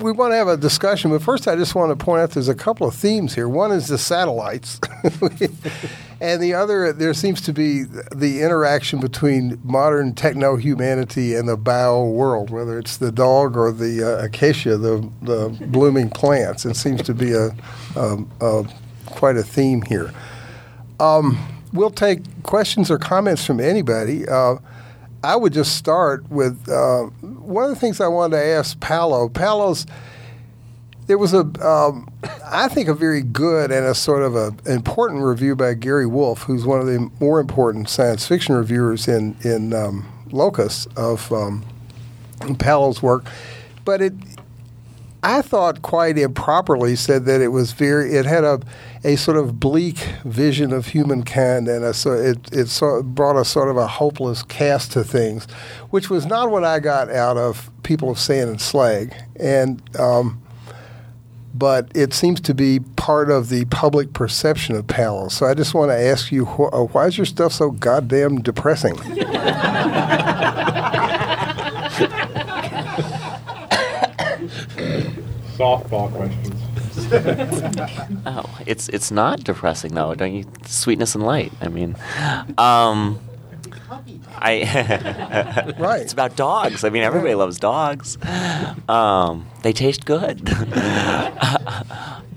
We want to have a discussion, but first I just want to point out there's a couple of themes here. One is the satellites, and the other there seems to be the interaction between modern techno humanity and the bio world, whether it's the dog or the uh, acacia, the the blooming plants. It seems to be a, um, a quite a theme here. Um, we'll take questions or comments from anybody. Uh, I would just start with uh, one of the things I wanted to ask Paolo. Paolo's there was a, um, I think, a very good and a sort of a important review by Gary Wolfe, who's one of the more important science fiction reviewers in in um, Locus of um, Paolo's work. But it, I thought, quite improperly said that it was very. It had a a sort of bleak vision of humankind, and a, so it it so brought a sort of a hopeless cast to things, which was not what I got out of People of Sand and Slag, and. Um, but it seems to be part of the public perception of Paolo. So I just want to ask you, wh- uh, why is your stuff so goddamn depressing? Softball questions. Oh, it's it's not depressing though, don't you? Sweetness and light. I mean, um, I Right. It's about dogs. I mean, everybody loves dogs. Um, they taste good.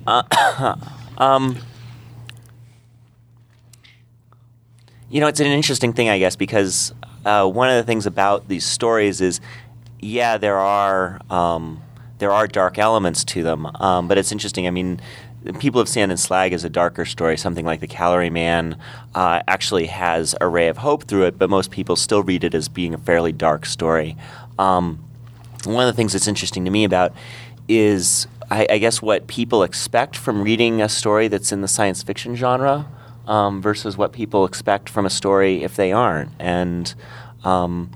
Uh, um, you know, it's an interesting thing, I guess, because uh, one of the things about these stories is, yeah, there are um, there are dark elements to them, um, but it's interesting. I mean, People of Sand and Slag is a darker story. Something like The Calorie Man uh, actually has a ray of hope through it, but most people still read it as being a fairly dark story. Um, one of the things that's interesting to me about is, I, I guess, what people expect from reading a story that's in the science fiction genre um, versus what people expect from a story if they aren't. And um,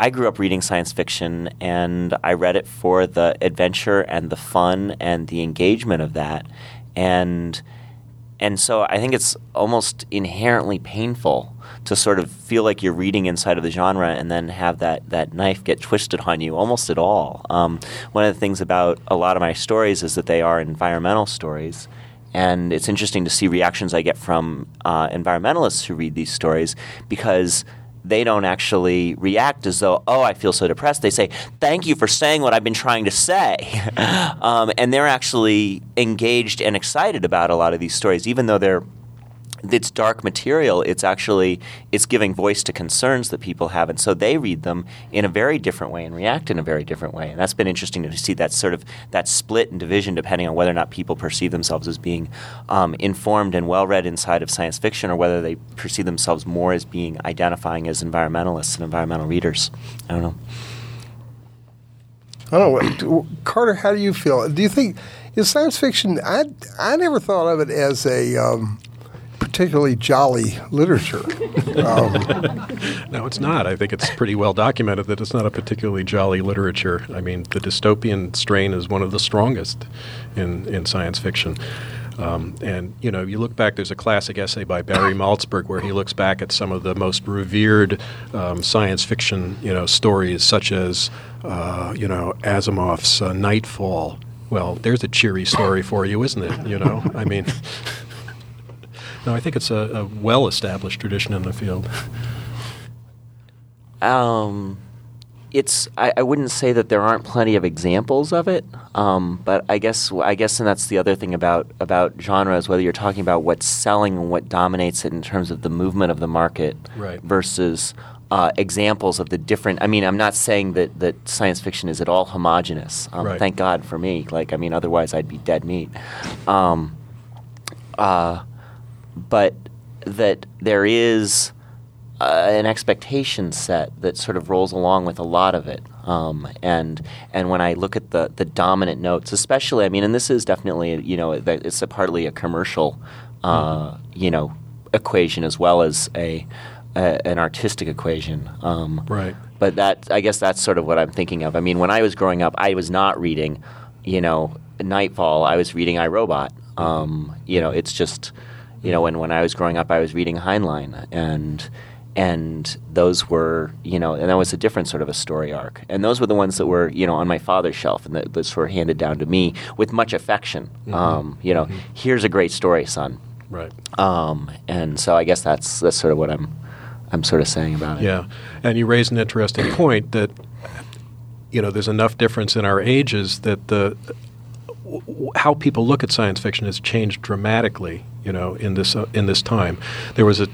I grew up reading science fiction, and I read it for the adventure and the fun and the engagement of that. And and so I think it's almost inherently painful to sort of feel like you're reading inside of the genre and then have that, that knife get twisted on you almost at all. Um, one of the things about a lot of my stories is that they are environmental stories. And it's interesting to see reactions I get from uh, environmentalists who read these stories because they don't actually react as though, oh, I feel so depressed. They say, thank you for saying what I've been trying to say. um, and they're actually engaged and excited about a lot of these stories, even though they're it's dark material it's actually it's giving voice to concerns that people have and so they read them in a very different way and react in a very different way and that's been interesting to see that sort of that split and division depending on whether or not people perceive themselves as being um, informed and well read inside of science fiction or whether they perceive themselves more as being identifying as environmentalists and environmental readers i don't know I don't know, Carter. How do you feel? Do you think is science fiction? I I never thought of it as a um, particularly jolly literature. Um, No, it's not. I think it's pretty well documented that it's not a particularly jolly literature. I mean, the dystopian strain is one of the strongest in, in science fiction. Um, and, you know, you look back, there's a classic essay by Barry Malzberg where he looks back at some of the most revered um, science fiction, you know, stories, such as, uh, you know, Asimov's uh, Nightfall. Well, there's a cheery story for you, isn't it? You know, I mean, no, I think it's a, a well established tradition in the field. Um, it's I, I wouldn't say that there aren't plenty of examples of it, um, but I guess I guess and that's the other thing about about genres. Whether you're talking about what's selling and what dominates it in terms of the movement of the market Right. versus uh, examples of the different. I mean, I'm not saying that that science fiction is at all homogenous. Um, Right. Thank God for me. Like, I mean, otherwise I'd be dead meat. Um, uh, but that there is uh, an expectation set that sort of rolls along with a lot of it. Um, and and when I look at the the dominant notes, especially, I mean, and this is definitely you know it's a partly a commercial, uh, mm-hmm. you know, equation as well as a, a an artistic equation. Um, right. But that I guess that's sort of what I'm thinking of. I mean, when I was growing up, I was not reading, you know, Nightfall. I was reading I, Robot. Mm-hmm. Um, you know, it's just, you know, when when I was growing up, I was reading Heinlein and and those were you know and that was a different sort of a story arc. And those were the ones that were you know on my father's shelf and that, that sort of handed down to me with much affection. Mm-hmm. um, you know mm-hmm. here's a great story son. Right. Um, and so i guess that's that's sort of what i'm i'm sort of saying about it. Yeah. And you raise an interesting point that you know there's enough difference in our ages that the how people look at science fiction has changed dramatically you know in this uh, in this time. There was a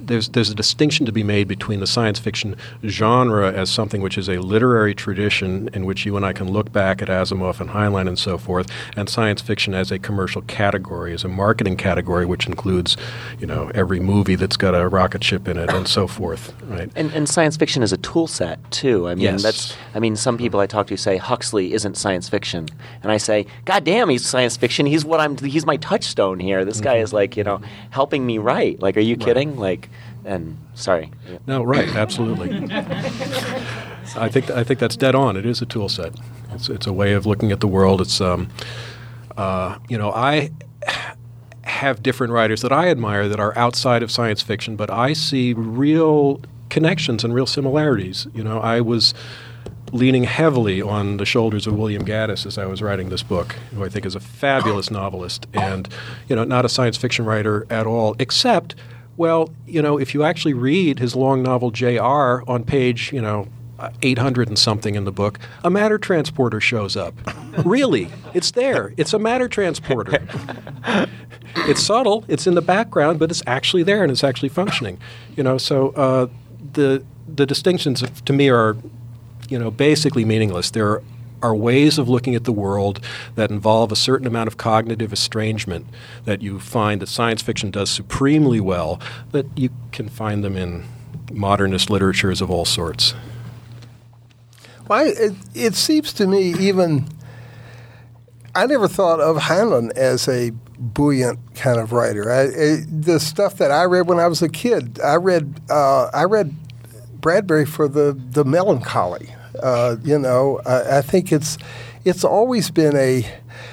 there's there's a distinction to be made between the science fiction genre as something which is a literary tradition in which you and I can look back at Asimov and Heinlein and so forth, and science fiction as a commercial category, as a marketing category, which includes, you know, every movie that's got a rocket ship in it and so forth, right? And, and science fiction is a tool set too. I mean, yes. that's I mean, some people I talk to say Huxley isn't science fiction, and I say, God damn, he's science fiction. He's what I'm. He's my touchstone here. This mm-hmm. guy is like, you know, helping me write. Like, are you right. kidding? Like and sorry. No, right, absolutely. I think I think that's dead on. It is a tool set. It's it's a way of looking at the world. It's um, uh, you know, I have different writers that I admire that are outside of science fiction, but I see real connections and real similarities. You know, I was leaning heavily on the shoulders of William Gaddis as I was writing this book, who I think is a fabulous novelist and, you know, not a science fiction writer at all, except – well, you know, if you actually read his long novel J.R. on page, you know, 800 and something in the book, a matter transporter shows up. really, it's there. It's a matter transporter. it's subtle, it's in the background, but it's actually there and it's actually functioning. You know, so uh, the the distinctions to me are, you know, basically meaningless. There are are ways of looking at the world that involve a certain amount of cognitive estrangement that you find that science fiction does supremely well, that you can find them in modernist literatures of all sorts. Well, it, it seems to me even. I never thought of Heinlein as a buoyant kind of writer. I, the stuff that I read when I was a kid, I read uh, I read Bradbury for the the melancholy. Uh, you know, I, I, think it's it's always been a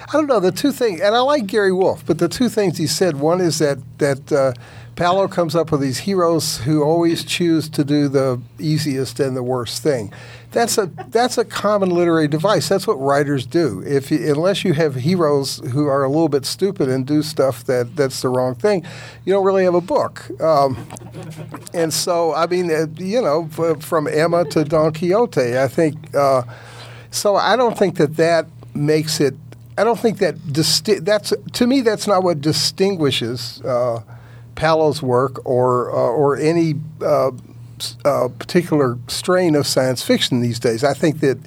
I don't know the two things, and I like Gary Wolfe, but the two things he said. One is that that uh, Paolo comes up with these heroes who always choose to do the easiest and the worst thing. That's a that's a common literary device. That's what writers do. If you, unless you have heroes who are a little bit stupid and do stuff that that's the wrong thing, you don't really have a book. Um, and so, I mean, uh, you know, from Emma to Don Quixote, I think. Uh, so I don't think that that makes it. I don't think that disti- that's to me that's not what distinguishes. Uh, Paolo's work or uh, or any uh, uh, particular strain of science fiction these days. I think that,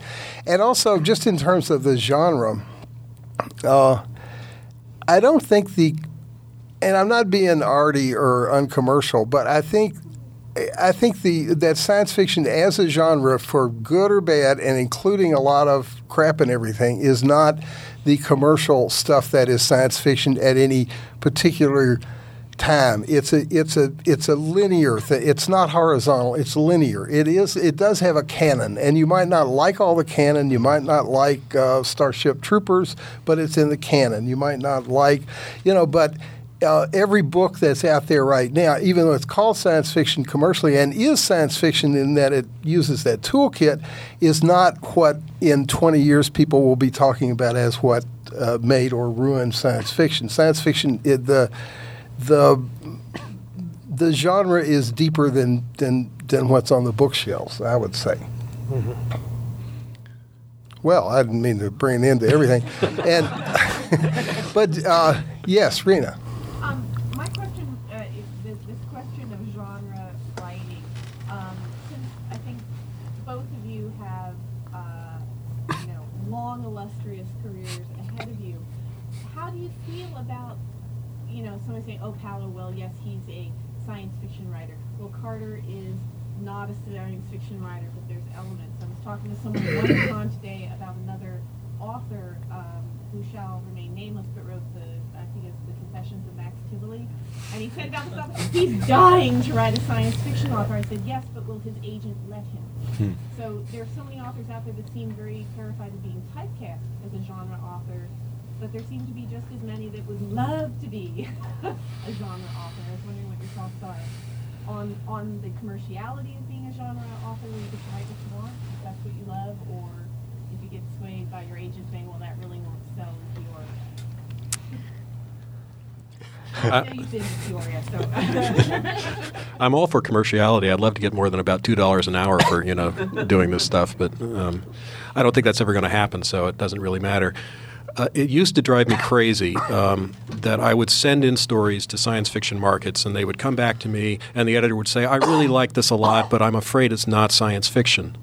and also just in terms of the genre, uh, I don't think the, and I'm not being arty or uncommercial, but I think I think the that science fiction as a genre, for good or bad, and including a lot of crap and everything, is not the commercial stuff that is science fiction at any particular time. It's a it's a it's a linear thing. It's not horizontal. It's linear. It is. It does have a canon, and you might not like all the canon. You might not like uh, Starship Troopers, but it's in the canon. You might not like, you know, but. Uh, every book that's out there right now, even though it's called science fiction commercially and is science fiction in that it uses that toolkit, is not what in 20 years people will be talking about as what uh, made or ruined science fiction. Science fiction, it, the the the genre is deeper than than than what's on the bookshelves. I would say. Mm-hmm. Well, I didn't mean to bring an end to everything, and but uh, yes, Rena. Um, my question uh, is this, this, question of genre writing. Um, since I think both of you have uh, you know long illustrious careers ahead of you, how do you feel about you know, someone saying, oh, Paolo, well, yes, he's a science fiction writer. Well, Carter is not a science fiction writer, but there's elements. I was talking to someone at WonderCon today about another author um, who shall remain nameless, but wrote the I think it's the Confessions of Max Tivoli, and he said about stuff he's dying to write a science fiction author. I said yes, but will his agent let him? Hmm. So there are so many authors out there that seem very terrified of being typecast as a genre author, but there seem to be just as many that would love to be a genre author. I was wondering what your thoughts are on on the commerciality of being a genre author, where you can write what you want, if that's what you love, or if you get swayed by your agent saying, "Well, that really won't sell in Peoria." I know you've been to Peoria, so. I'm all for commerciality. I'd love to get more than about two dollars an hour for you know doing this stuff, but um, I don't think that's ever going to happen. So it doesn't really matter. Uh, it used to drive me crazy um, that I would send in stories to science fiction markets, and they would come back to me, and the editor would say, "I really like this a lot, but I'm afraid it's not science fiction."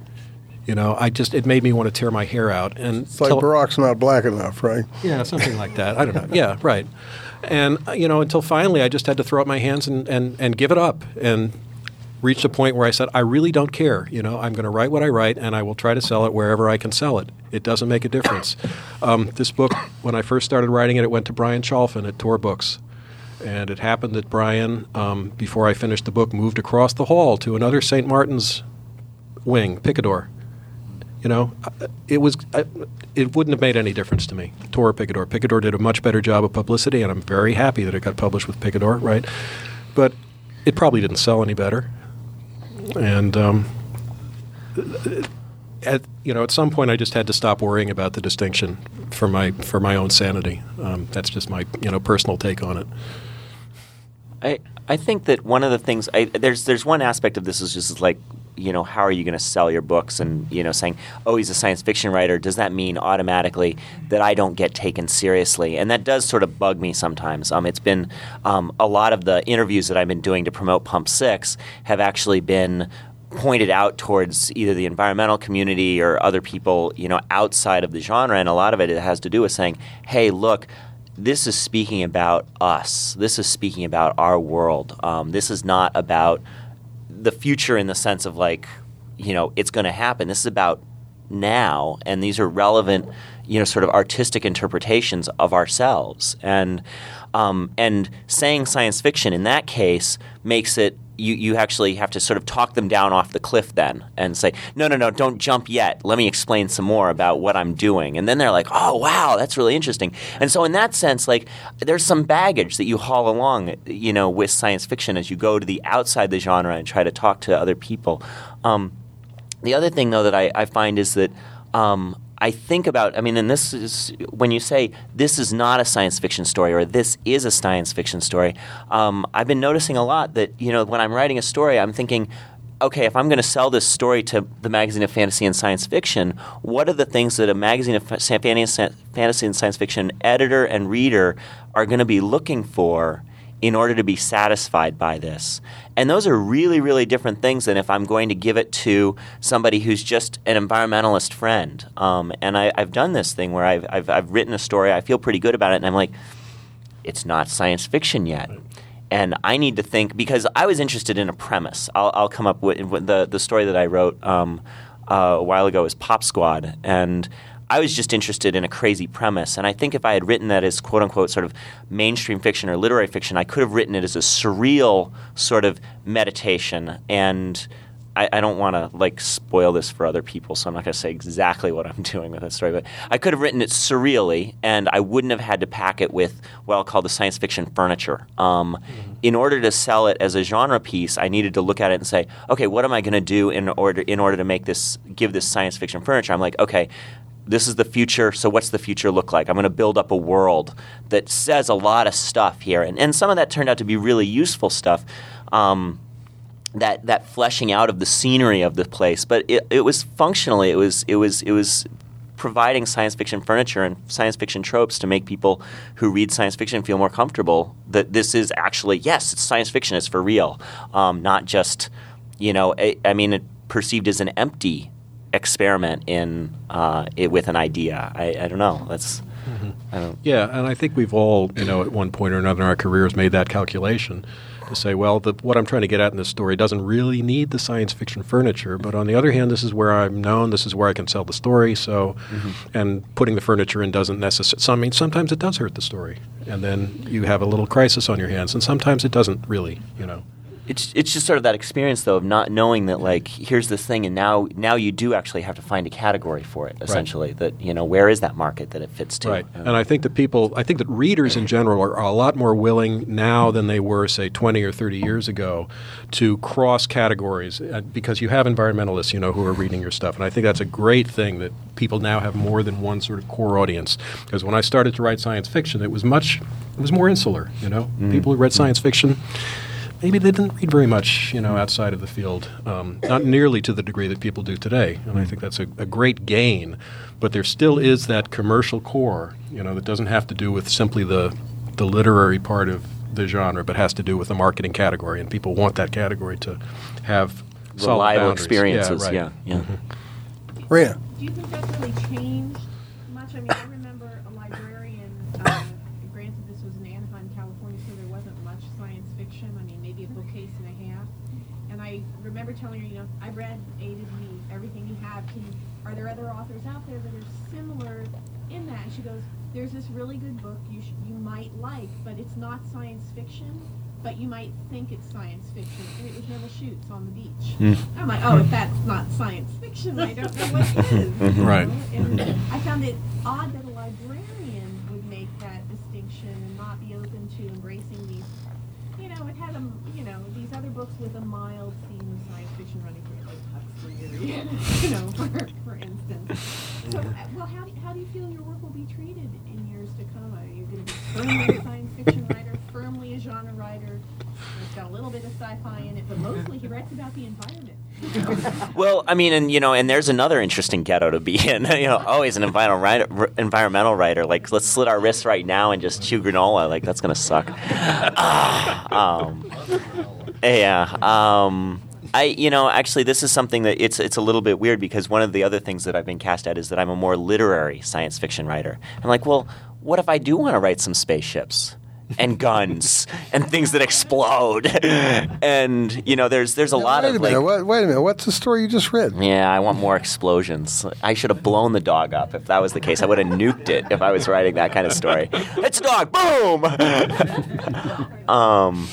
You know, I just it made me want to tear my hair out. And It's like tell- Barack's not black enough, right? yeah, something like that. I don't know. Yeah, right. And uh, you know, until finally, I just had to throw up my hands and, and, and give it up, and reached a point where I said, I really don't care. You know, I'm going to write what I write, and I will try to sell it wherever I can sell it. It doesn't make a difference. Um, this book, when I first started writing it, it went to Brian Chalfin at Tor Books. And it happened that Brian, um, before I finished the book, moved across the hall to another St. Martin's wing, Picador. You know, it was it wouldn't have made any difference to me. Tor Picador. Picador did a much better job of publicity, and I'm very happy that it got published with Picador, right? But it probably didn't sell any better. And um, at you know, at some point, I just had to stop worrying about the distinction for my for my own sanity. Um, that's just my you know personal take on it. I I think that one of the things I, there's there's one aspect of this is just like you know how are you going to sell your books and you know saying oh he's a science fiction writer does that mean automatically that I don't get taken seriously and that does sort of bug me sometimes. Um, it's been um, a lot of the interviews that I've been doing to promote Pump Six have actually been pointed out towards either the environmental community or other people, you know, outside of the genre, and a lot of it, it has to do with saying, "Hey, look, this is speaking about us. This is speaking about our world. Um, this is not about the future in the sense of like, you know, it's going to happen. This is about now, and these are relevant, you know, sort of artistic interpretations of ourselves. And um, and saying science fiction in that case makes it you, you actually have to sort of talk them down off the cliff then and say, no, no, no, don't jump yet. Let me explain some more about what I'm doing. And then they're like, oh, wow, that's really interesting. And so, in that sense, like, there's some baggage that you haul along, you know, with science fiction as you go to the outside the genre and try to talk to other people. Um, the other thing, though, that I, I find is that um, I think about, I mean, and this is when you say this is not a science fiction story or this is a science fiction story, um, I've been noticing a lot that, you know, when I'm writing a story, I'm thinking, okay, if I'm going to sell this story to the magazine of fantasy and science fiction, what are the things that a magazine of fantasy and science fiction editor and reader are going to be looking for in order to be satisfied by this. And those are really, really different things than if I'm going to give it to somebody who's just an environmentalist friend. Um, and I, have done this thing where I've, I've, I've written a story, I feel pretty good about it, and I'm like, it's not science fiction yet. And I need to think because I was interested in a premise. I'll, I'll come up with, with, the the story that I wrote um, uh, a while ago is Pop Squad, and I was just interested in a crazy premise. And I think if I had written that as quote unquote sort of mainstream fiction or literary fiction, I could have written it as a surreal sort of meditation. And I, I don't want to like spoil this for other people, so I'm not going to say exactly what I'm doing with that story. But I could have written it surreally, and I wouldn't have had to pack it with what I'll call the science fiction furniture. Um, mm-hmm. In order to sell it as a genre piece, I needed to look at it and say, okay, what am I going to do in order in order to make this give this science fiction furniture? I'm like, okay, this is the future. So, what's the future look like? I'm going to build up a world that says a lot of stuff here. And, and some of that turned out to be really useful stuff. Um, that, that fleshing out of the scenery of the place, but it, it was functionally it was it was it was providing science fiction furniture and science fiction tropes to make people who read science fiction feel more comfortable that this is actually yes it's science fiction it's for real um, not just you know I, I mean it perceived as an empty experiment in uh, it with an idea. I, I don't know. That's mm-hmm. I don't. Yeah, and I think we've all, you know, at one point or another in our careers made that calculation. to say, well, the, what I'm trying to get at in this story doesn't really need the science fiction furniture, but on the other hand, this is where I'm known, this is where I can sell the story. So, Mm-hmm. and putting the furniture in doesn't necessarily. So, I mean, sometimes it does hurt the story, and then you have a little crisis on your hands, and sometimes it doesn't really, you know. It's it's just sort of that experience though of not knowing that like here's this thing and now now you do actually have to find a category for it essentially that you know where is that market that it fits to Right. Uh, And I think that people, I think that readers in general are, are a lot more willing now than they were, say, 20 or 30 years ago to cross categories uh, because you have environmentalists, you know, who are reading your stuff. And I think that's a great thing that people now have more than one sort of core audience. Because when I started to write science fiction, it was much, it was more insular, you know. People who read science fiction, maybe they didn't read very much, you know, outside of the field, um, not nearly to the degree that people do today. And I think that's a, a great gain. But there still is that commercial core, you know, that doesn't have to do with simply the the literary part of the genre, but has to do with the marketing category, and people want that category to have reliable boundaries. experiences right. yeah yeah, Rena. Do you think that's really changed much? I mean, I remember a librarian, uh, granted this was in Anaheim, California, so there wasn't much science fiction. I mean, maybe a bookcase and a half. And I remember telling her, you know, I've read A to Z, everything you have. Can you, are there other authors out there that are similar in that? And she goes, there's this really good book you sh- you might like, but it's not science fiction. But you might think it's science fiction, and it was Nevil Shute's on the beach. I'm like, oh, if that's not science fiction, I don't know what is. Mm-hmm. Right. And I found it odd that a librarian would make that distinction and not be open to embracing these. You know, it had a, you know, these other books with a mild theme of science fiction running through it, like Huxley, or, you know, for, for instance. So, uh, well, how do, how do you feel your work will be treated in years to come? Are you going to be firmly a science fiction writer, firmly a genre writer? It's got a little bit of sci-fi in it, but mostly he writes about the environment. Well, I mean, and you know, and there's another interesting ghetto to be in. you know, always an environmental writer, r- environmental writer. Like, let's slit our wrists right now and just chew granola. Like, that's gonna suck. Ah, um, yeah. Um, I, you know, actually, this is something that it's it's a little bit weird because one of the other things that I've been cast at is that I'm a more literary science fiction writer. I'm like, well, what if I do want to write some spaceships? and guns and things that explode and you know there's there's a Now, lot wait of a minute. like Wait, wait a minute. What's the story you just read? yeah, I want more explosions. I should have blown the dog up if that was the case. I would have nuked it if I was writing that kind of story. It's a dog, boom. um,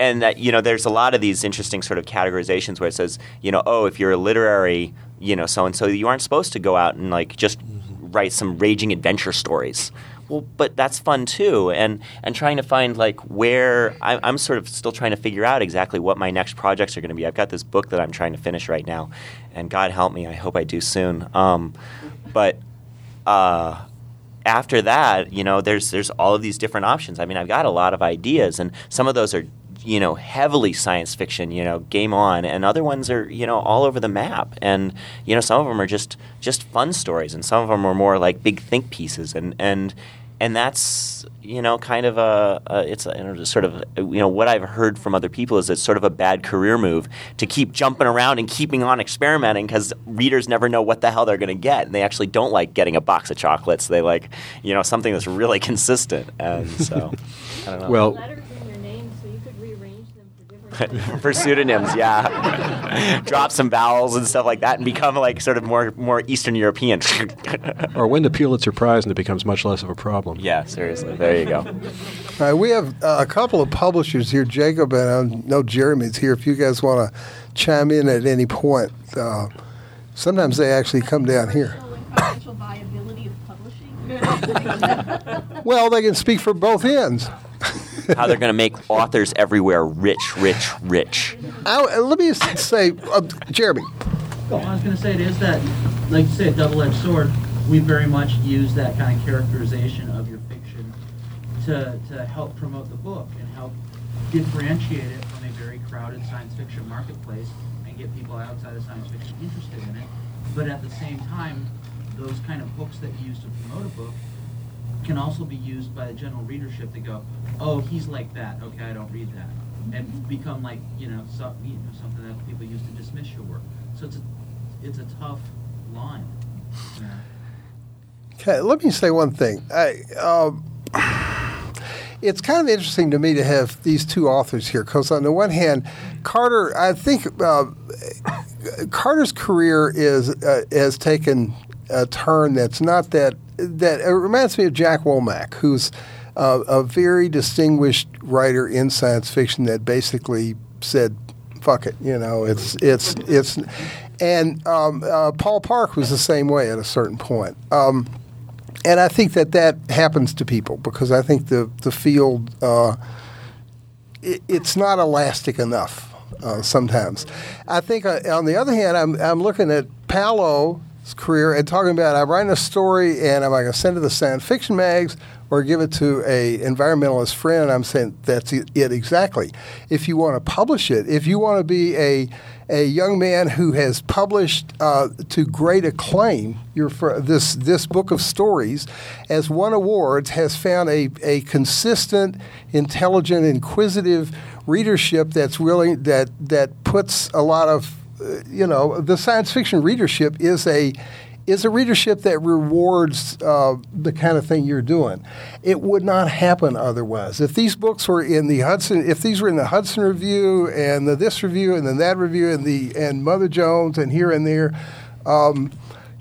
and that you know, there's a lot of these interesting sort of categorizations where it says, you know, oh, if you're a literary, you know, so and so, you aren't supposed to go out and like just write some raging adventure stories. Well, but that's fun too, and and trying to find like where I, I'm sort of still trying to figure out exactly what my next projects are going to be. I've got this book that I'm trying to finish right now, and God help me, I hope I do soon. Um, but uh, after that, you know, there's there's all of these different options. I mean, I've got a lot of ideas, and some of those are you know heavily science fiction. You know, game on, and other ones are you know all over the map. And you know, some of them are just just fun stories, and some of them are more like big think pieces. And and and that's you know kind of a, a it's a, you know, sort of you know what I've heard from other people is it's sort of a bad career move to keep jumping around and keeping on experimenting because readers never know what the hell they're going to get and they actually don't like getting a box of chocolates they like you know something that's really consistent and so I don't know Well, letters in their names so you could rearrange them for pseudonyms yeah drop some vowels and stuff like that and become like sort of more more Eastern European or win the Pulitzer Prize and it becomes much less of a problem. yeah seriously there you go All right, we have uh, a couple of publishers here, Jacob, and I know Jeremy's here. If you guys want to chime in at any point, uh, sometimes they actually come down here. Financial and financial viability of publishing. Well, they can speak for both ends. How they're going to make authors everywhere rich rich rich I, let me say, uh, Jeremy, Well, I was going to say it is that, like you say, a double-edged sword. We very much use that kind of characterization of your fiction to, to help promote the book and help differentiate it from a very crowded science fiction marketplace and get people outside of science fiction interested in it. But at the same time, those kind of hooks that you use to promote a book can also be used by the general readership to go, oh, he's like that. Okay, I don't read that, and become like you know, you know something that people use to dismiss your work. So it's a it's a tough line. okay, let me say one thing. I, um, it's kind of interesting to me to have these two authors here because on the one hand, Carter, I think uh, Carter's career is uh, has taken a turn that's not that that it reminds me of Jack Womack, who's a very distinguished writer in science fiction that basically said, "Fuck it," you know. It's it's it's, and um, uh, Paul Park was the same way at a certain point. Um, and I think that that happens to people because I think the the field uh, it, it's not elastic enough uh, sometimes. I think uh, on the other hand, I'm I'm looking at Paolo's career and talking about I'm writing a story and am I going to send it to the science fiction mags or give it to a environmentalist friend? I'm saying that's it exactly. If you want to publish it, if you want to be a a young man who has published uh, to great acclaim your this this book of stories, has won awards, has found a, a consistent, intelligent, inquisitive readership that's willing that that puts a lot of you know the science fiction readership is a is a readership that rewards uh, the kind of thing you're doing. It would not happen otherwise. If these books were in the Hudson, if these were in the Hudson Review and the this review and then that review and the and Mother Jones and here and there, um,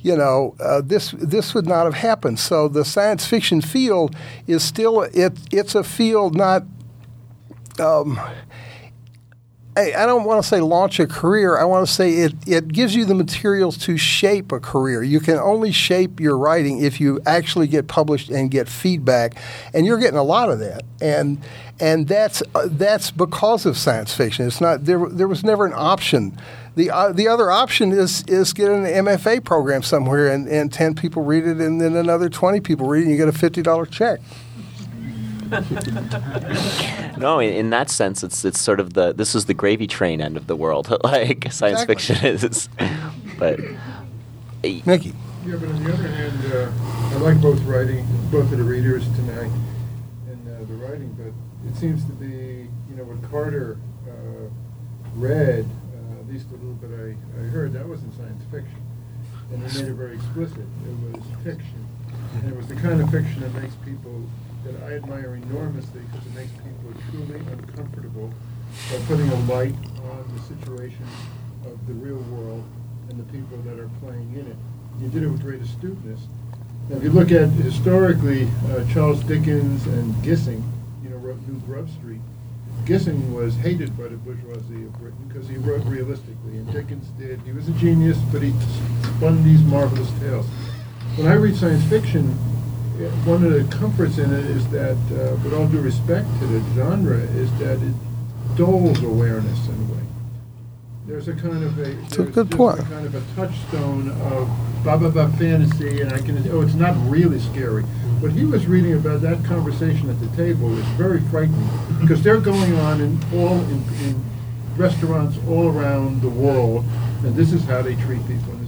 you know, uh, this this would not have happened. So the science fiction field is still it it's a field not. Um, I, don't want to say launch a career. I want to say it, it gives you the materials to shape a career. You can only shape your writing if you actually get published and get feedback, and you're getting a lot of that. And and that's uh, that's because of science fiction. It's not there. There was never an option. The, uh, the other option is is get an MFA program somewhere and, and 10 people read it and then another 20 people read it and you get a $50 check. no, in, in, that sense, it's it's sort of the this is the gravy train end of the world, like science exactly. fiction is. but Mickey. Yeah, but on the other hand, uh, I like both writing, both of the readers tonight, and uh, the writing. But it seems to be, you know, what Carter uh, read, uh, at least a little bit I, I heard, that wasn't science fiction, and he made it very explicit. It was fiction, and it was the kind of fiction that makes people that I admire enormously because it makes people truly uncomfortable by putting a light on the situation of the real world and the people that are playing in it. You did it with great astuteness. Now, if you look at historically, uh, Charles Dickens and Gissing, you know, wrote New Grub Street. Gissing was hated by the bourgeoisie of Britain because he wrote realistically, and Dickens did. He was a genius, but he spun these marvelous tales. When I read science fiction, one of the comforts in it is that, uh, with all due respect to the genre, is that it dulls awareness in a way. There's a kind of a, it's a good point. A kind of a touchstone of blah blah blah fantasy, and I can oh, it's not really scary. What he was reading about that conversation at the table was very frightening because they're going on in all in, in restaurants all around the world, and this is how they treat people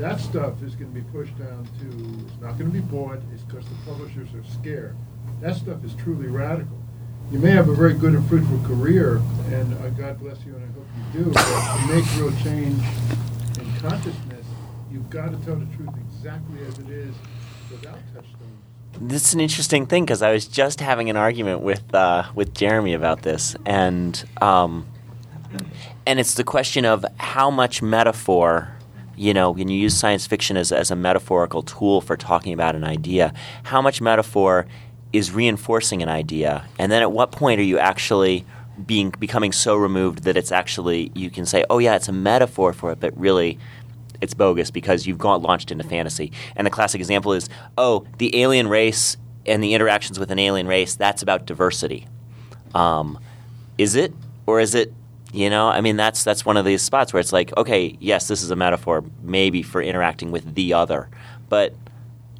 that stuff is going to be pushed down to, it's not going to be bought, it's because the publishers are scared. That stuff is truly radical. You may have a very good and fruitful career, and uh, God bless you, and I hope you do, but to make real change in consciousness, you've got to tell the truth exactly as it is without touchstones. This is an interesting thing because I was just having an argument with uh, with Jeremy about this, and um, and it's the question of how much metaphor you know, when you use science fiction as, as a metaphorical tool for talking about an idea, how much metaphor is reinforcing an idea? And then at what point are you actually being becoming so removed that it's actually you can say, oh yeah, it's a metaphor for it, but really it's bogus because you've gone launched into fantasy. And the classic example is, oh, the alien race and the interactions with an alien race, that's about diversity. Um, is it? Or is it you know, I mean, that's that's one of these spots where it's like, okay, yes, this is a metaphor, maybe for interacting with the other, but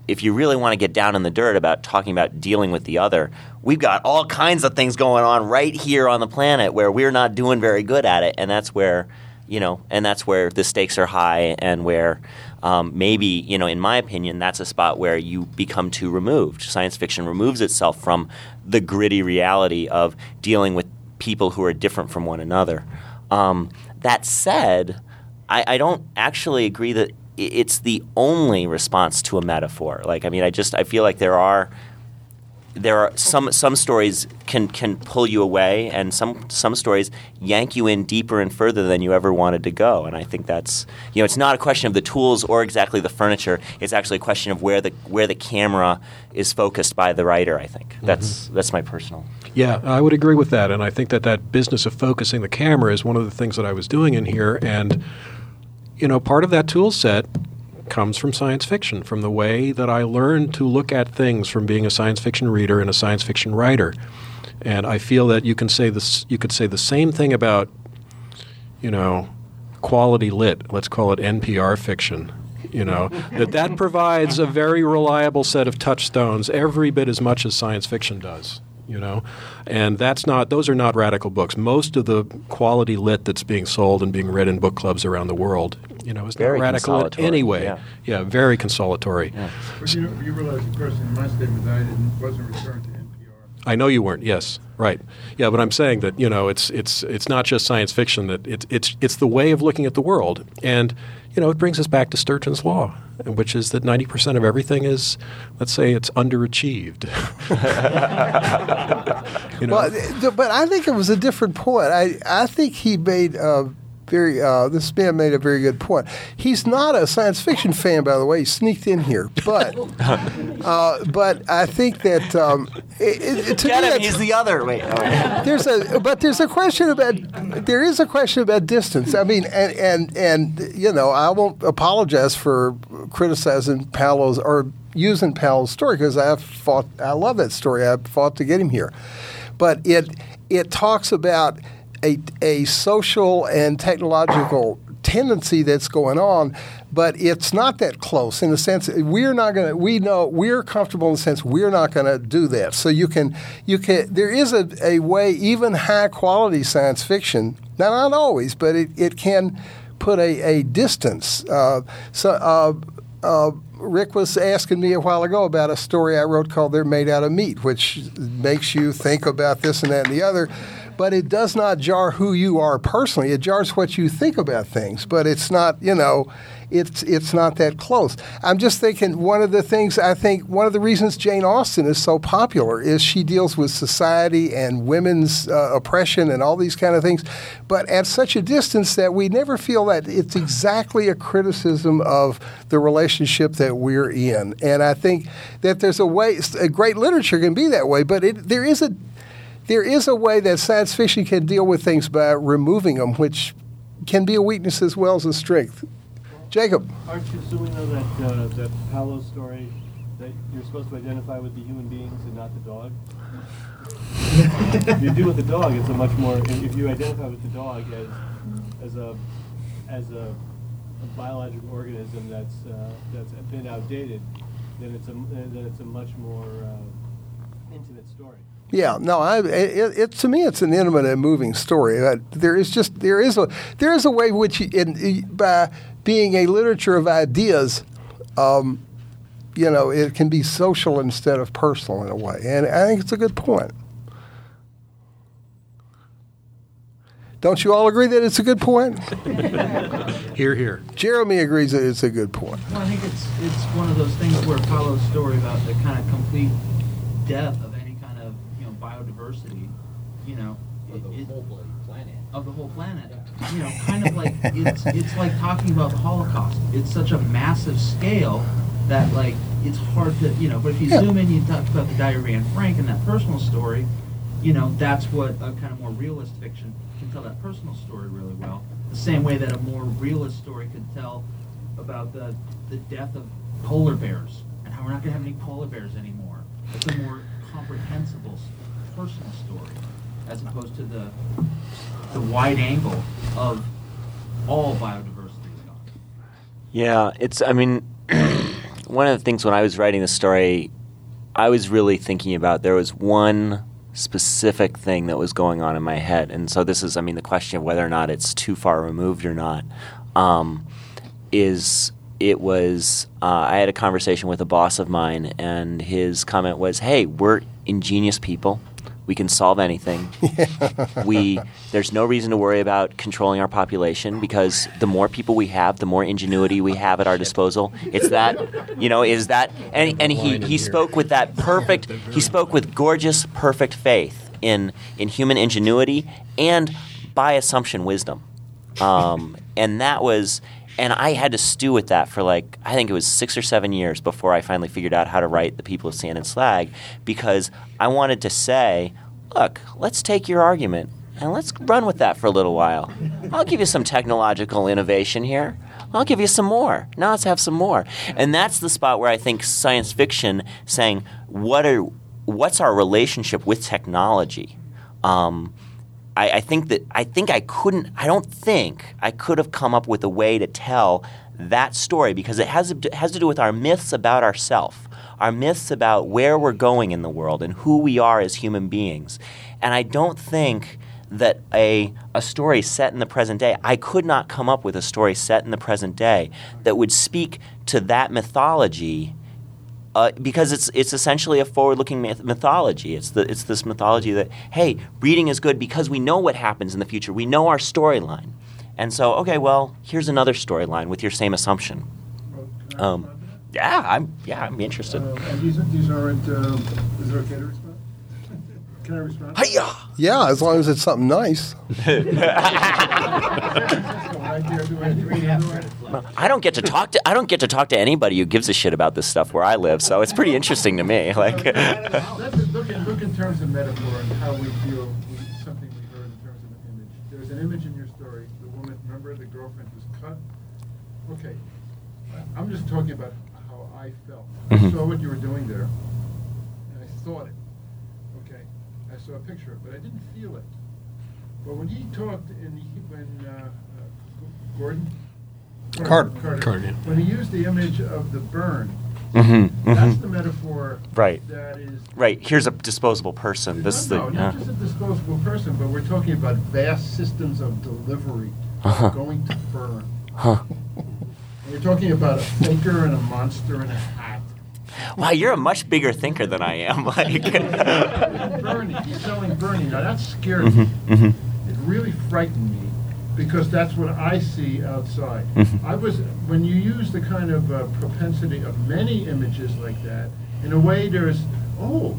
if you really want to get down in the dirt about talking about dealing with the other, we've got all kinds of things going on right here on the planet where we're not doing very good at it, and that's where, you know, and that's where the stakes are high, and where um, maybe, you know, in my opinion, that's a spot where you become too removed. Science fiction removes itself from the gritty reality of dealing with people who are different from one another. Um, that said, I, I, don't actually agree that it's the only response to a metaphor. Like, I mean, I just I feel like there are there are some some stories can can pull you away, and some some stories yank you in deeper and further than you ever wanted to go. And I think that's you know it's not a question of the tools or exactly the furniture. It's actually a question of where the where the camera is focused by the writer. I think mm-hmm. that's that's my personal. Yeah, I would agree with that, and I think that that business of focusing the camera is one of the things that I was doing in here, and you know, part of that tool set comes from science fiction, from the way that I learned to look at things from being a science fiction reader and a science fiction writer. And I feel that you can say this you could say the same thing about you know, quality lit, let's call it NPR fiction. You know, that that provides a very reliable set of touchstones every bit as much as science fiction does you know and that's not those are not radical books most of the quality lit that's being sold and being read in book clubs around the world you know is Very not radical lit consolatory, anyway yeah. yeah very consolatory But you, you realize, of course, in my statement, that I didn't, wasn't referring to NPR. I know you weren't. Yes, right. Yeah, but I'm saying that you know it's it's it's not just science fiction. That it's it's it's the way of looking at the world, and you know it brings us back to Sturgeon's law, which is that 90 percent of everything is, let's say, it's underachieved. you know, Well, but I think it was a different point. I I think he made a very uh, this man made a very good point. He's not a science fiction fan, by the way. He sneaked in here, but uh, but I think that um, it, it, to Get me him! He's the other. Wait. all right. there's a but there's a question about there is a question about distance. I mean, and and and you know, I won't apologize for criticizing Paolo's or using Paolo's story because I fought. I love that story. I fought to get him here, but it it talks about a a social and technological tendency that's going on, but it's not that close in the sense we're not going to. We know we're comfortable in the sense we're not going to do that. So you can you can there is a, a way even high quality science fiction. Now not always, but it, it can put a, a distance. Uh, so. Uh, uh, Rick was asking me a while ago about a story I wrote called "They're Made Out of Meat," which makes you think about this and that and the other, but it does not jar who you are personally. It jars what you think about things, but it's not, you know, it's it's not that close. I'm just thinking one of the things I think one of the reasons Jane Austen is so popular is she deals with society and women's uh, oppression and all these kind of things, but at such a distance that we never feel that it's exactly a criticism of the relationship that we're in. And I think that there's a way, a great literature can be that way, but it, there is a there is a way that science fiction can deal with things by removing them, which can be a weakness as well as a strength. Jacob. Aren't you assuming though that uh, that Paolo story that you're supposed to identify with the human beings and not the dog? you do with the dog, it's a much more. If if you identify with the dog as as a as a, a biological organism that's uh, that's been outdated, then it's a then it's a much more uh, intimate story. Yeah, no, I, it, it, to me it's an intimate and moving story. Uh, there is just there is a there is a way which you- in, by being a literature of ideas, um, you know, it can be social instead of personal in a way, and I think it's a good point. Don't you all agree that it's a good point? here, here. Jeremy agrees that it's a good point. Well, I think it's it's one of those things where Paolo's story about the kind of complete death of any kind of you know biodiversity, you know, it, it, planet. Of the whole planet, you know, kind of like it's it's like talking about the Holocaust. It's such a massive scale that like it's hard to you know. But if you Yeah. zoom in, you talk about the Diary of Anne Frank and that personal story. You know, that's what a kind of more realist fiction can tell that personal story really well. The same way that a more realist story could tell about the the death of polar bears and how we're not going to have any polar bears anymore. It's a more comprehensible personal story as opposed to the the wide angle of all biodiversity. Yeah, it's. I mean, one of the things when I was writing the story, I was really thinking about there was one specific thing that was going on in my head, and so this is. I mean, the question of whether or not it's too far removed or not um, is. It was. Uh, I had a conversation with a boss of mine, and his comment was, "Hey, we're ingenious people. We can solve anything. we there's no reason to worry about controlling our population because the more people we have, the more ingenuity we have at our disposal. It's that, you know, is that and, and he, he spoke with that perfect he spoke with gorgeous perfect faith in in human ingenuity and by assumption wisdom. Um, and that was and I had to stew with that for like I think it was six or seven years before I finally figured out how to write the people of sand and slag because I wanted to say, look, let's take your argument and let's run with that for a little while. I'll give you some technological innovation here. I'll give you some more. Now let's have some more. And that's the spot where I think science fiction saying what are what's our relationship with technology. Um, I, I think that I think I couldn't. I don't think I could have come up with a way to tell that story because it has it has to do with our myths about ourselves, our myths about where we're going in the world and who we are as human beings. And I don't think that a, a story set in the present day, I could not come up with a story set in the present day that would speak to that mythology uh, because it's it's essentially a forward-looking myth- mythology. It's the it's this mythology that hey, reading is good because we know what happens in the future. We know our storyline, and so okay, well, here's another storyline with your same assumption. Um, yeah, I'm yeah, I'm interested. Uh, and these, these aren't, um, is it okay to respond? Can I respond? Hiya! Yeah, as long as it's something nice. I don't get to talk to I don't get to talk to anybody who gives a shit about this stuff where I live, so it's pretty interesting to me. Like, look, in, look in terms of metaphor and how we feel we, something we heard in terms of an image. There's an image in your story. The woman, remember, the girlfriend was cut. Okay, I'm just talking about how I felt. I Mhm. saw what you were doing there, and I thought it. Okay, I saw a picture, of it, but I didn't feel it. But when he talked in the, when uh, Gordon Carter. Carter, Carter, yeah. when he used the image of the burn, Mhm, that's mhm. the metaphor. Right. That is. right here's a disposable person. This is no, the no, yeah. not just a disposable person, but we're talking about vast systems of delivery Uh-huh. going to burn. Huh. And you're talking about a thinker and a monster and a hat. Wow, you're a much bigger thinker than I am. Like, Bernie, he's selling Bernie. Now that scared me. Mhm, mhm. It really frightened me because that's what I see outside. Mhm. I was when you use the kind of uh, propensity of many images like that. In a way, there's oh,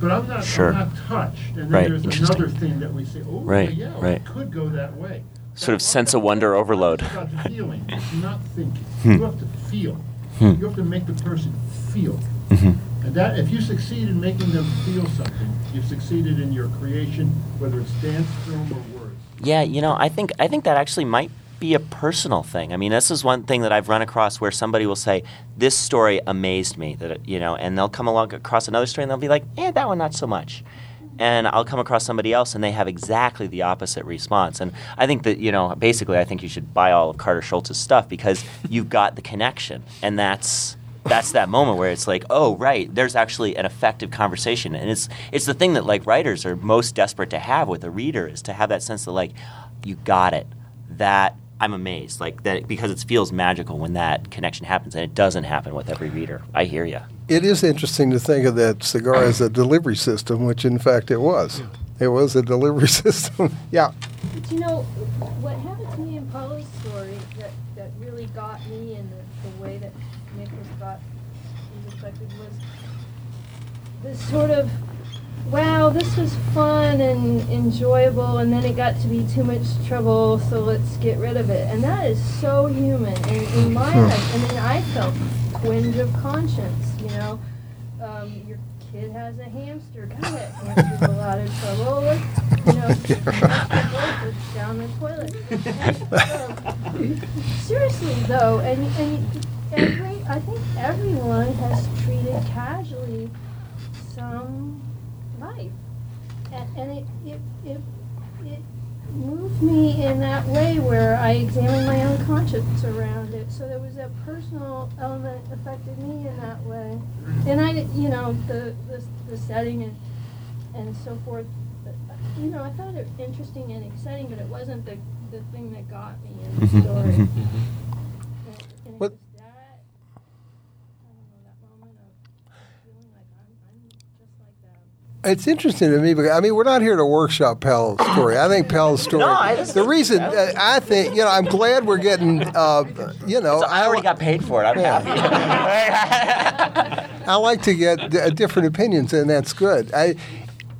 but I'm not. Sure. I'm not touched. And then Right, there's another thing that we say. Oh, Right, yeah, right. it could go that way. Sort of sense of wonder overload. It's about feeling. It's not thinking. Hmm. You have to feel. Hmm. You have to make the person feel. Mhm. And that, if you succeed in making them feel something, you've succeeded in your creation, whether it's dance, film, or. Yeah, you know, I think I think that actually might be a personal thing. I mean, this is one thing that I've run across where somebody will say, "This story amazed me," that it- you know, and they'll come along across another story and they'll be like, "Eh, that one not so much." And I'll come across somebody else and they have exactly the opposite response. And I think that, you know, basically I think you should buy all of Carter Scholz's stuff because you've got the connection. And that's that's that moment where it's like, oh right, there's actually an effective conversation, and it's it's the thing that like writers are most desperate to have with a reader is to have that sense of like, you got it. That I'm amazed, like that because it feels magical when that connection happens, and it doesn't happen with every reader. I hear you. It is interesting to think of that cigar as a delivery system, which in fact it was. It was a delivery system. yeah. But you know, what happened to me in Paolo's story that, that really got me in the, the way that Nicholas got he was affected was this sort of, wow, this was fun and enjoyable, and then it got to be too much trouble, so let's get rid of it. And that is so human. And in my Hmm. life, I mean, I felt twinge of conscience, you know. Um, your kid has a hamster. God, that hamster's a lot of trouble. Let's, you know, down the toilet. And, um, seriously, though, and, and every, I think everyone has treated casually some life. And, and it, it, it, it moved me in that way where I examined my own conscience around it. So there was a personal element affected me in that way. And I, you know, the, the, the setting and, and so forth, but, you know, I found it interesting and exciting, but it wasn't the, the thing that got me in the Mhm, story. mhm, And, mhm. and it What- was that, I don't know, that moment of feeling like I'm, I'm just like them. It's interesting to me because I mean we're not here to workshop Pal's story. I think Pal's story. No, I just- the reason uh, I think you know I'm glad we're getting uh, you know So I already got paid for it. I'm happy. I like to get d- different opinions, and that's good. I,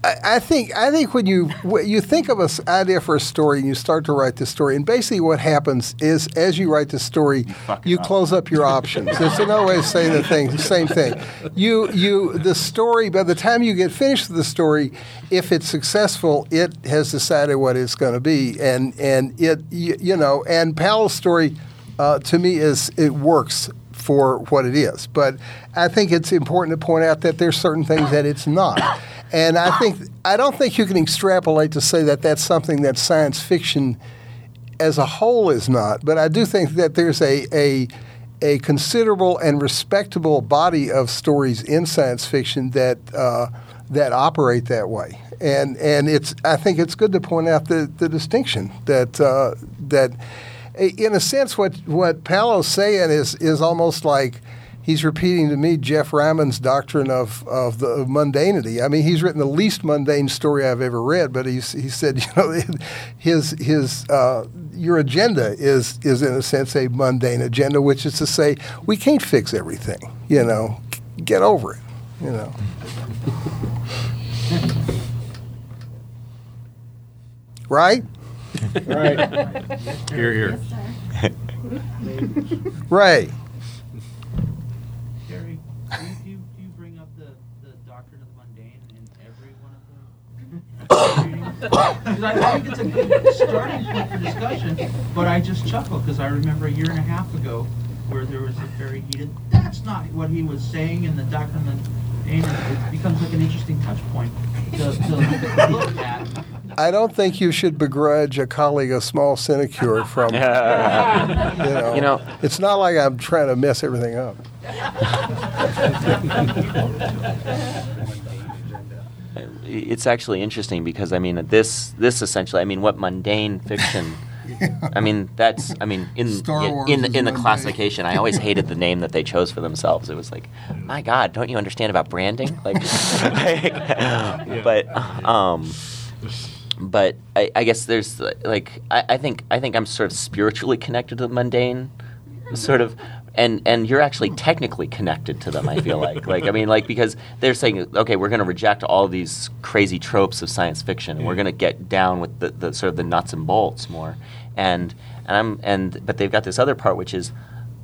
I, I think I think when you when you think of an idea for a story and you start to write the story, and basically what happens is as you write the story, you close up your options. There's another way of saying the thing, same thing. You you the story by the time you get finished with the story, if it's successful, it has decided what it's going to be, and and it you, you know and Pal's story uh, to me is it works for what it is. But I think it's important to point out that there's certain things that it's not. And I think I don't think you can extrapolate to say that that's something that science fiction as a whole is not. But I do think that there's a a a considerable and respectable body of stories in science fiction that uh, that operate that way. And and it's I think it's good to point out the, the distinction that uh, that in a sense, what what Paolo's saying is is almost like he's repeating to me Geoff Ryman's doctrine of of the of mundanity. I mean, he's written the least mundane story I've ever read, but he's he said, you know, his his uh, your agenda is is in a sense a mundane agenda, which is to say we can't fix everything. You know, get over it. You know. right? Right. Here, here. Ray. Gary, do you, do you, do you bring up the, the doctrine of the mundane in every one of the readings? Because I think it's a good starting point for discussion, but I just chuckle because I remember a year and a half ago where there was a very heated, that's not what he was saying in the document. And. It becomes like an interesting touch point to, to look at. I don't think you should begrudge a colleague a small sinecure from. you, know, You know- it's not like I'm trying to mess everything up. it's actually interesting because I mean this this essentially I mean what mundane fiction I mean that's I mean in Star in Wars in, is in the classification I always hated the name that they chose for themselves. It was like my god don't you understand about branding? Like, like but um but I, I guess there's like I, I think I think I'm sort of spiritually connected to the mundane sort of and and you're actually technically connected to them i feel like. Like i mean like because they're saying okay we're going to reject all these crazy tropes of science fiction. And we're going to get down with the, the sort of the nuts and bolts more. And and i'm and but they've got this other part which is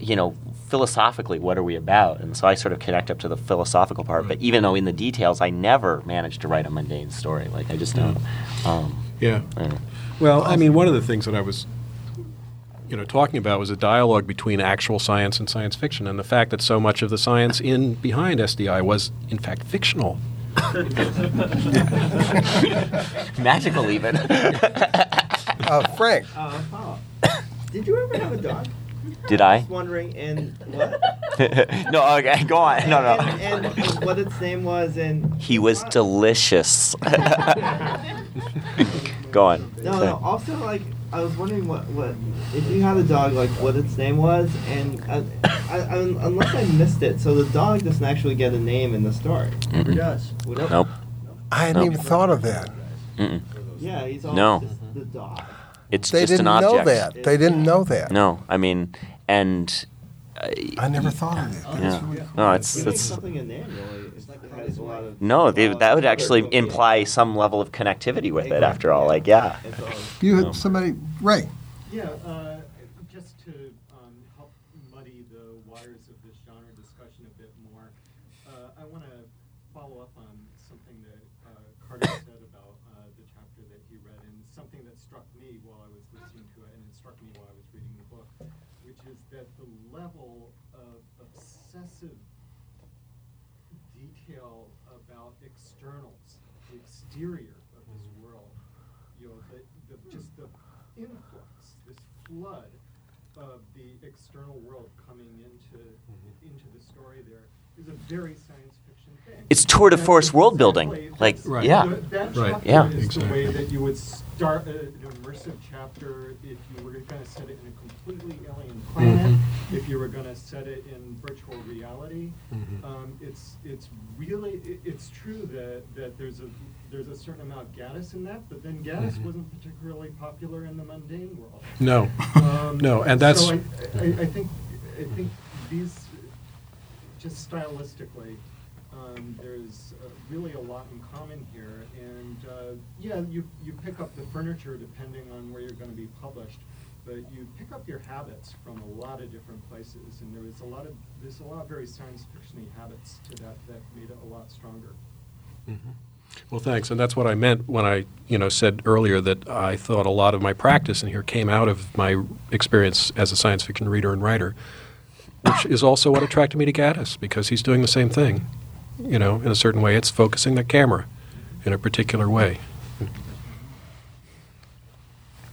you know philosophically what are we about? And so i sort of connect up to the philosophical part but even though in the details i never managed to write a mundane story. Like i just don't. Um, Yeah. I. Well, I mean, one of the things that I was, you know, talking about was a dialogue between actual science and science fiction, and the fact that so much of the science in behind SDI was, in fact, fictional. magical even Uh, Frank. Uh, follow-up. Did you ever have a dog? did i Just wondering, and what? no okay go on no no And, and what its name was, and He was delicious. Go on. no, no. Also, like, I was wondering what, what if you had a dog, like, what its name was, and uh, I, I, unless I missed it, so the dog doesn't actually get a name in the story. It Mm-mm. does. Would it? Nope. I hadn't Nope. even thought of that. Mm-mm. Yeah, he's all No. just the dog. It's They just didn't an know object. that. They didn't know that. No, I mean, and I never thought of that. That's yeah. really cool. No, it's it's something in there, really. It's it has a lot of. no. They, that would uh, actually imply some level of connectivity with it. After all, like yeah. You had somebody, Ray. Yeah, uh, just to um, help muddy the waters of this genre discussion a bit more, uh, I want to follow up on something that uh, Carter said about uh, the chapter that he read, and something that struck me while I was listening to it, and it struck me while I was reading the book, which is that the level of obsessive detail about externals, the exterior of this world, you know, the, the, just the influx, this flood of the external world coming into into the story there is a very science fiction thing. It's tour de force it's world building. Like, that's- Right. yeah. the- That Right. chapter Yeah. is the way that you would start a- an immersive chapter if you were going to set it in a completely alien planet, Mm-hmm. if you were going to set it in virtual reality. Mhm. Um, it's it's really it, it's true that, that there's a there's a certain amount of Gaddis in that, but then Gaddis Mhm. wasn't particularly popular in the mundane world. No, Um, no, and that's So I, I, I think, I think these, just stylistically, um, there's uh, really a lot in common here. And, uh, yeah, you, you pick up the furniture depending on where you're gonna be published, but you pick up your habits from a lot of different places. And there is a lot of, there's a lot of very science fiction-y habits to that that made it a lot stronger. Well, thanks, and that's what I meant when I, you know, said earlier that I thought a lot of my practice in here came out of my experience as a science fiction reader and writer, which is also what attracted me to Gaddis because he's doing the same thing, you know, in a certain way. It's focusing the camera in a particular way.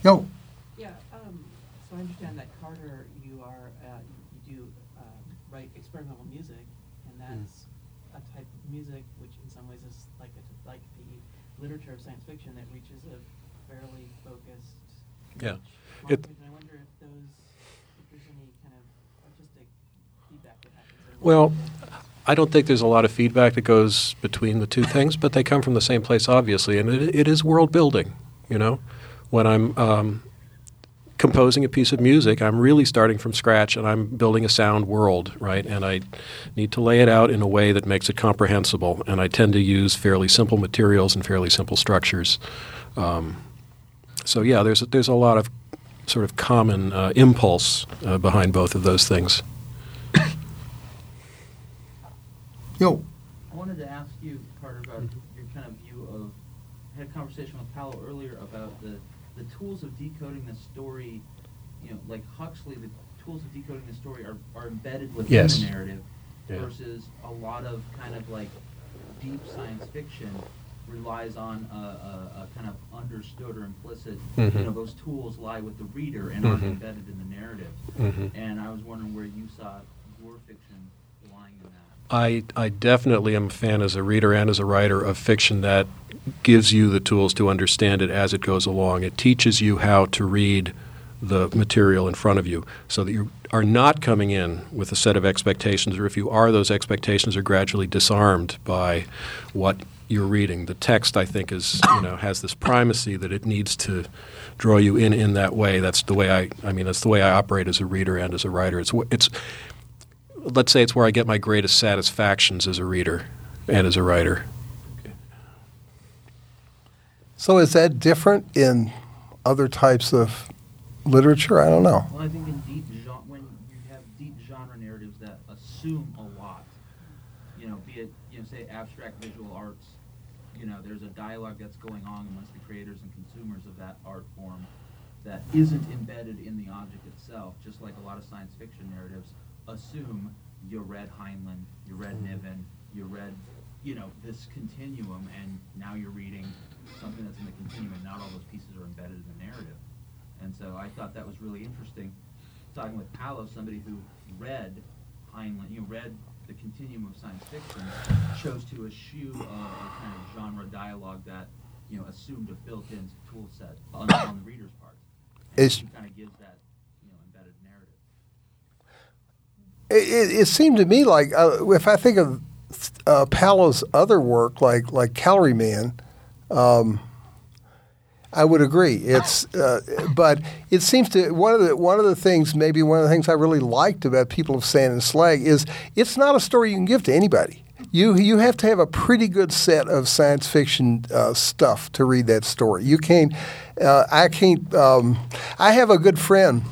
Yo. Yeah, um, so I understand that Carter, you are, uh, you do, um, write experimental music, and that's a type of music which in some ways is like, a, like the literature of science fiction that reaches a fairly focused Yeah. niche It- market, and I wonder if those, if there's any kind of artistic feedback that happens. in Well. I don't think there's a lot of feedback that goes between the two things, but they come from the same place, obviously, and it, it is world building. You know, when I'm um, composing a piece of music, I'm really starting from scratch, and I'm building a sound world, right? And I need to lay it out in a way that makes it comprehensible, and I tend to use fairly simple materials and fairly simple structures. Um, so yeah, there's a, there's a lot of sort of common uh, impulse uh, behind both of those things. Yo. I wanted to ask you, Carter, about your kind of view of. I had a conversation with Paolo earlier about the, the tools of decoding the story. You know, like Huxley, the tools of decoding the story are, are embedded within Yes. the narrative, Yeah. versus a lot of kind of like deep science fiction relies on a, a, a kind of understood or implicit. You Mhm. You know, those tools lie with the reader and aren't Mhm. embedded in the narrative. Mm-hmm. And I was wondering where you saw your fiction lying in that. I, I definitely am a fan as a reader and as a writer of fiction that gives you the tools to understand it as it goes along. It teaches you how to read the material in front of you so that you are not coming in with a set of expectations, or if you are, those expectations are gradually disarmed by what you're reading. The text, I think, is you know has this primacy that it needs to draw you in in that way. That's the way I, I mean, that's the way I operate as a reader and as a writer. It's it's let's say it's where I get my greatest satisfactions as a reader and as a writer. So is that different in other types of literature? I don't know. Well, I think in deep genre, when you have deep genre narratives that assume a lot, you know, be it, you know, say abstract visual arts, you know, there's a dialogue that's going on amongst the creators and consumers of that art form that isn't embedded in the object itself, just like a lot of science fiction narratives assume you read Heinlein, you read mm-hmm. Niven, you read, you know, this continuum, and now you're reading something that's in the continuum, and not all those pieces are embedded in the narrative. And so I thought that was really interesting, talking with Paolo, somebody who read Heinlein, you know, read the continuum of science fiction, chose to eschew a, a kind of genre dialogue that, you know, assumed a built-in tool set on, on the reader's part. And he kind of gives that, you know, embedded narrative. It, it, seemed to me like uh, if I think of uh, Paolo's other work, like like Calorie Man, um, I would agree. It's uh, but it seems to one of the one of the things maybe one of the things I really liked about People of Sand and Slag is it's not a story you can give to anybody. You you have to have a pretty good set of science fiction uh, stuff to read that story. You can't. Uh, I can't. Um, I have a good friend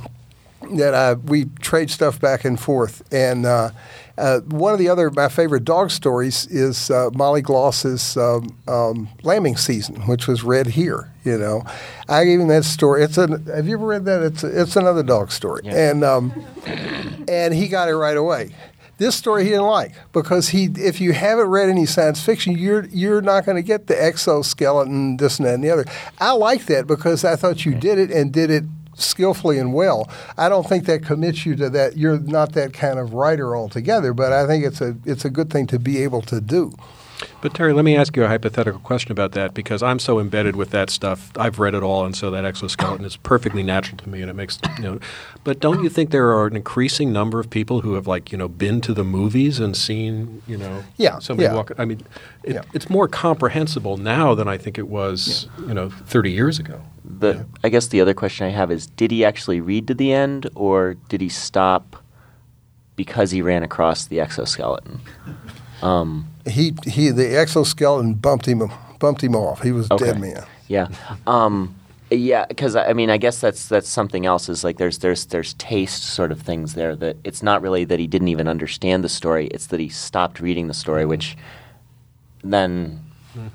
that I, we trade stuff back and forth. And uh, uh, one of the other my favorite dog stories is uh, Molly Gloss's um, um, Lambing Season, which was read here. You know, I gave him that story. It's a. Have you ever read that? It's a, it's another dog story, and um, and he got it right away. This story he didn't like because he, if you haven't read any science fiction, you're you're not going to get the exoskeleton, this and that and the other. I like that because I thought you did it and did it skillfully and well. I don't think that commits you to that. You're not that kind of writer altogether, but I think it's a it's a good thing to be able to do. But Terry, let me ask you a hypothetical question about that because I'm so embedded with that stuff. I've read it all, and so that exoskeleton is perfectly natural to me, and it makes you know. But don't you think there are an increasing number of people who have like you know been to the movies and seen you know Yeah, somebody yeah. walk? I mean, it, Yeah. it's more comprehensible now than I think it was you know 30 years ago. The I guess the other question I have is: Did he actually read to the end, or did he stop because he ran across the exoskeleton? Um, He he the exoskeleton bumped him bumped him off. He was Okay. dead man. Yeah. Um, yeah, because I mean, I guess that's that's something else. Is like there's there's there's taste sort of things there that it's not really that he didn't even understand the story. It's that he stopped reading the story, which then.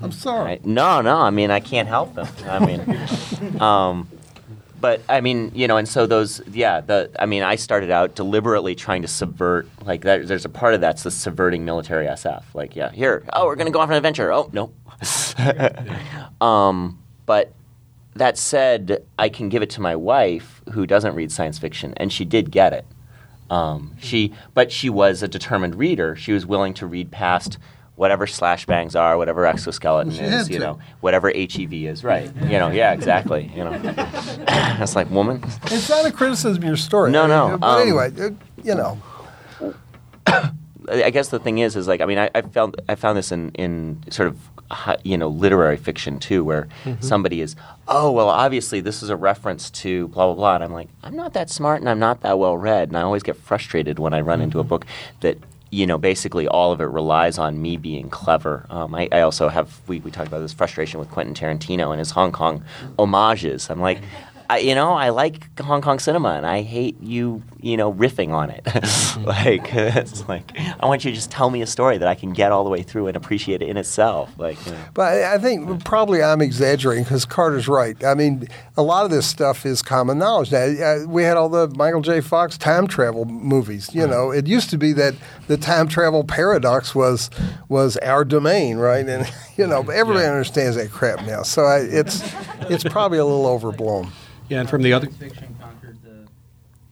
I'm sorry. I, no, no. I mean, I can't help him. I mean, um, but I mean, you know, and so those, yeah. The I mean, I started out deliberately trying to subvert. Like, that, there's a part of that's the subverting military SF. Like, yeah, here, oh, we're gonna go off on an adventure. Oh, no. um, but that said, I can give it to my wife who doesn't read science fiction, and she did get it. Um, she, but she was a determined reader. She was willing to read past whatever slash bangs are, whatever exoskeleton She is, you to. know, whatever HEV is, right? You know, yeah, exactly. You know, it's like woman. It's not a criticism of your story. No, no, But um, anyway, uh, you know. I guess the thing is, is like I mean, I, I found I found this in in sort of you know literary fiction too, where somebody is, oh well, obviously this is a reference to blah blah blah, and I'm like, I'm not that smart and I'm not that well read, and I always get frustrated when I run into a book that you know basically all of it relies on me being clever. Um, I, I also have we we talked about this frustration with Quentin Tarantino and his Hong Kong homages. I'm like. I, you know, I like Hong Kong cinema, and I hate you, you know, riffing on it. like, it's like I want you to just tell me a story that I can get all the way through and appreciate it in itself. Like, you know. But I I think probably I'm exaggerating because Carter's right. I mean, a lot of this stuff is common knowledge. Now, uh, we had all the Michael J. Fox time travel movies. You know, it used to be that the time travel paradox was was our domain, right? And you know, everybody understands that crap now. So I, it's it's probably a little overblown. Yeah, and from the other. Fiction conquered the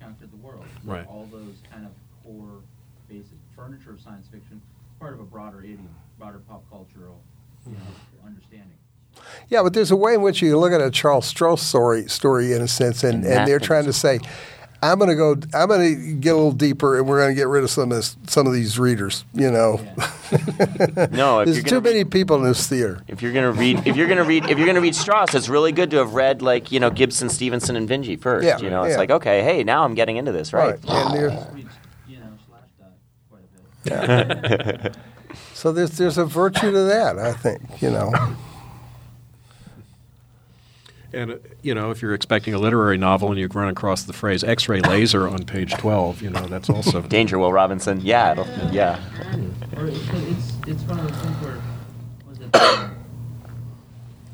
conquered the world. Right. All those kind of core basic furniture of science fiction, part of a broader idiom, broader pop cultural you know, mm-hmm. understanding. Yeah, but there's a way in which you look at a Charles Stross story, story in a sense, and, and they're trying to say, I'm going to go, I'm going to get a little deeper, and we're going to get rid of some of this, some of these readers. You know, No, if there's you're too gonna many people in this theater. if you're gonna read, if you're gonna read, if you're gonna read Stross, it's really good to have read like you know Gibson, Stephenson, and Vinge first. Yeah, you know, it's yeah. like okay, hey, now I'm getting into this, right? And there- Reads, you know, quite a bit. so there's there's a virtue to that, I think. You know, And uh, you know, if you're expecting a literary novel and you run across the phrase X-ray laser on page 12, you know that's also Danger, Will Robinson. Yeah, it'll, yeah. Or it's, it's, it's one of those things where, was it,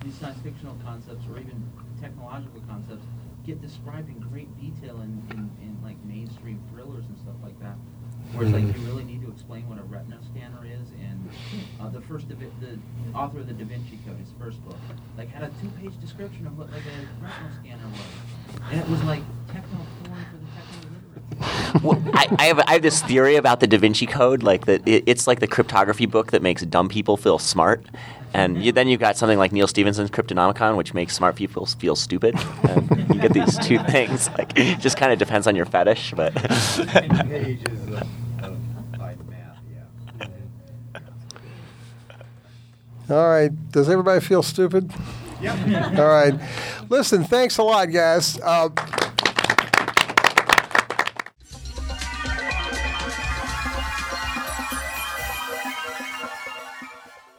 these science fictional concepts or even technological concepts get described in great detail in, in, in like mainstream thrillers and stuff like that. Where it's like you really need to explain what a retina scanner is and uh, the first, Vin- the author of the Da Vinci Code, his first book, like had a two-page description of what like a retinal scanner was. And it was like techno porn for the techno literate. Well, I, I have I have this theory about the Da Vinci Code, like that it, it's like the cryptography book that makes dumb people feel smart, and you, then you've got something like Neal Stephenson's Cryptonomicon, which makes smart people feel stupid. And you get these two things. Like, it just kind of depends on your fetish, but. pages of, of by math, yeah. all right. Does everybody feel stupid? Yep. All right. Listen, thanks a lot, guys. Uh,